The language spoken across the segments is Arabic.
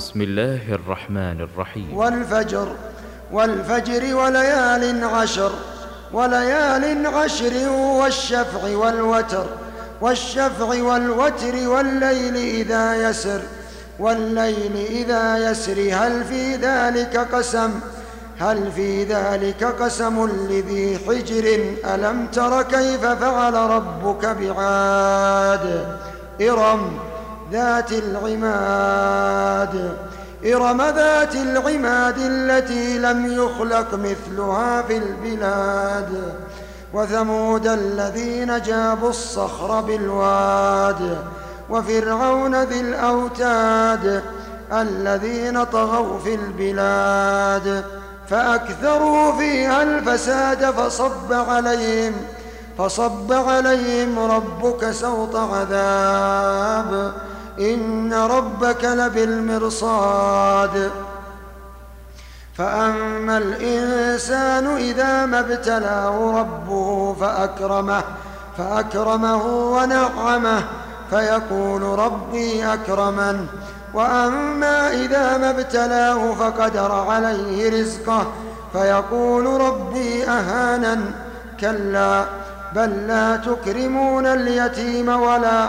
بسم الله الرحمن الرحيم. والفجر والفجر وليال عشر وليال عشر والشفع والوتر والشفع والوتر والليل إذا يسر والليل إذا يسر هل في ذلك قسم؟ هل في ذلك قسم لذي حجر؟ ألم تر كيف فعل ربك بعاد؟ إرم ذات العماد. إرم ذات العماد التي لم يخلق مثلها في البلاد وثمود الذين جابوا الصخر بالواد وفرعون ذي الأوتاد الذين طغوا في البلاد. فأكثروا فيها الفساد فصب عليهم فصب عليهم ربك سوط عذاب. إن ربك لبالمرصاد. فأما الإنسان إذا ما ابتلاه ربه فأكرمه فأكرمه ونعمه فيقول ربي أكرمن. وأما إذا ما ابتلاه فقدر عليه رزقه فيقول ربي أهانن. كلا بل لا تكرمون اليتيم ولا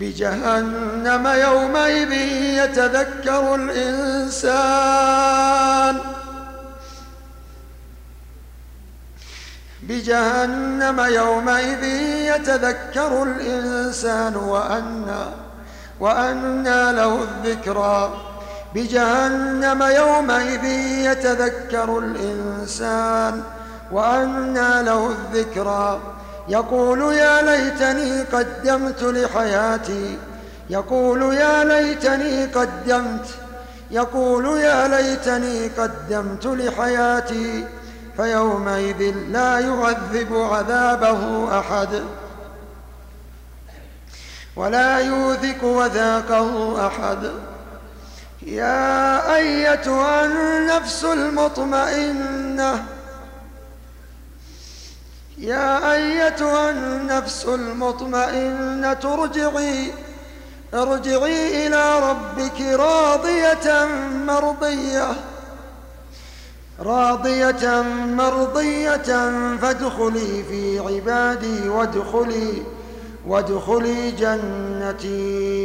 بجهنم يومئذ يتذكر الإنسان. بجهنم يومئذ يتذكر الإنسان وأنى وأنى له الذكرى. بجهنم يومئذ يتذكر الإنسان وأنى له الذكرى. يقول يا ليتني قدمت لحياتي. يقول يا ليتني قدمت. يقول يا ليتني قدمت لحياتي. فيومئذ لا يعذب عذابه أحد. ولا يوثق وثاقه أحد. يا أيتها النفس المطمئنة. يا أيتها النفس المطمئنة ارجعي ارجعي إلى ربك راضية مرضية راضية مرضية فادخلي في عبادي وادخلي وادخلي جنتي.